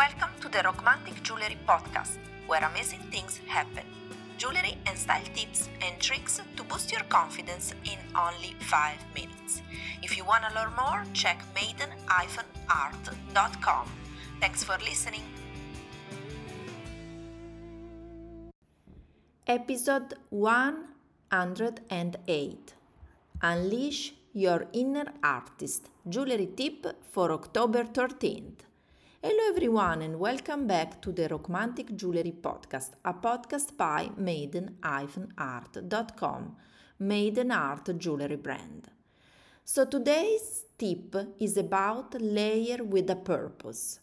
Welcome to the Romantic Jewelry Podcast, where amazing things happen. Jewelry and style tips and tricks to boost your confidence in only 5 minutes. If you want to learn more, check maiden-art.com. Thanks for listening. Episode 108 Unleash Your Inner Artist Jewelry Tip for October 13th. Hello everyone and welcome back to the Romantic Jewelry Podcast, a podcast by maiden-art.com, Maiden Art Jewelry brand. So today's tip is about layer with a purpose.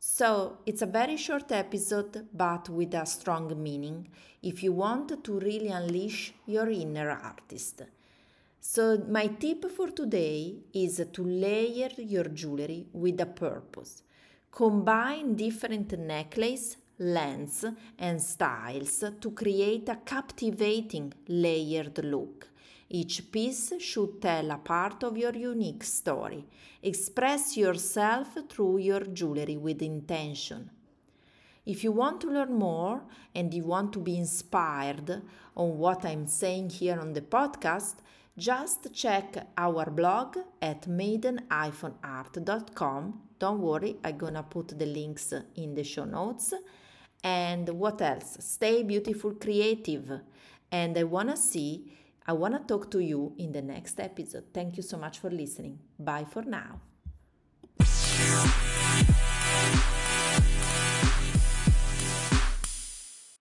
So it's a very short episode but with a strong meaning if you want to really unleash your inner artist. So my tip for today is to layer your jewelry with a purpose. Combine different necklace, lengths and styles to create a captivating layered look. Each piece should tell a part of your unique story. Express yourself through your jewelry with intention. If you want to learn more and you want to be inspired on what I'm saying here on the podcast, just check our blog at maiden-art.com. Don't worry, I'm gonna put the links in the show notes. And what else? Stay beautiful, creative. And I wanna see, I wanna talk to you in the next episode. Thank you so much for listening. Bye for now.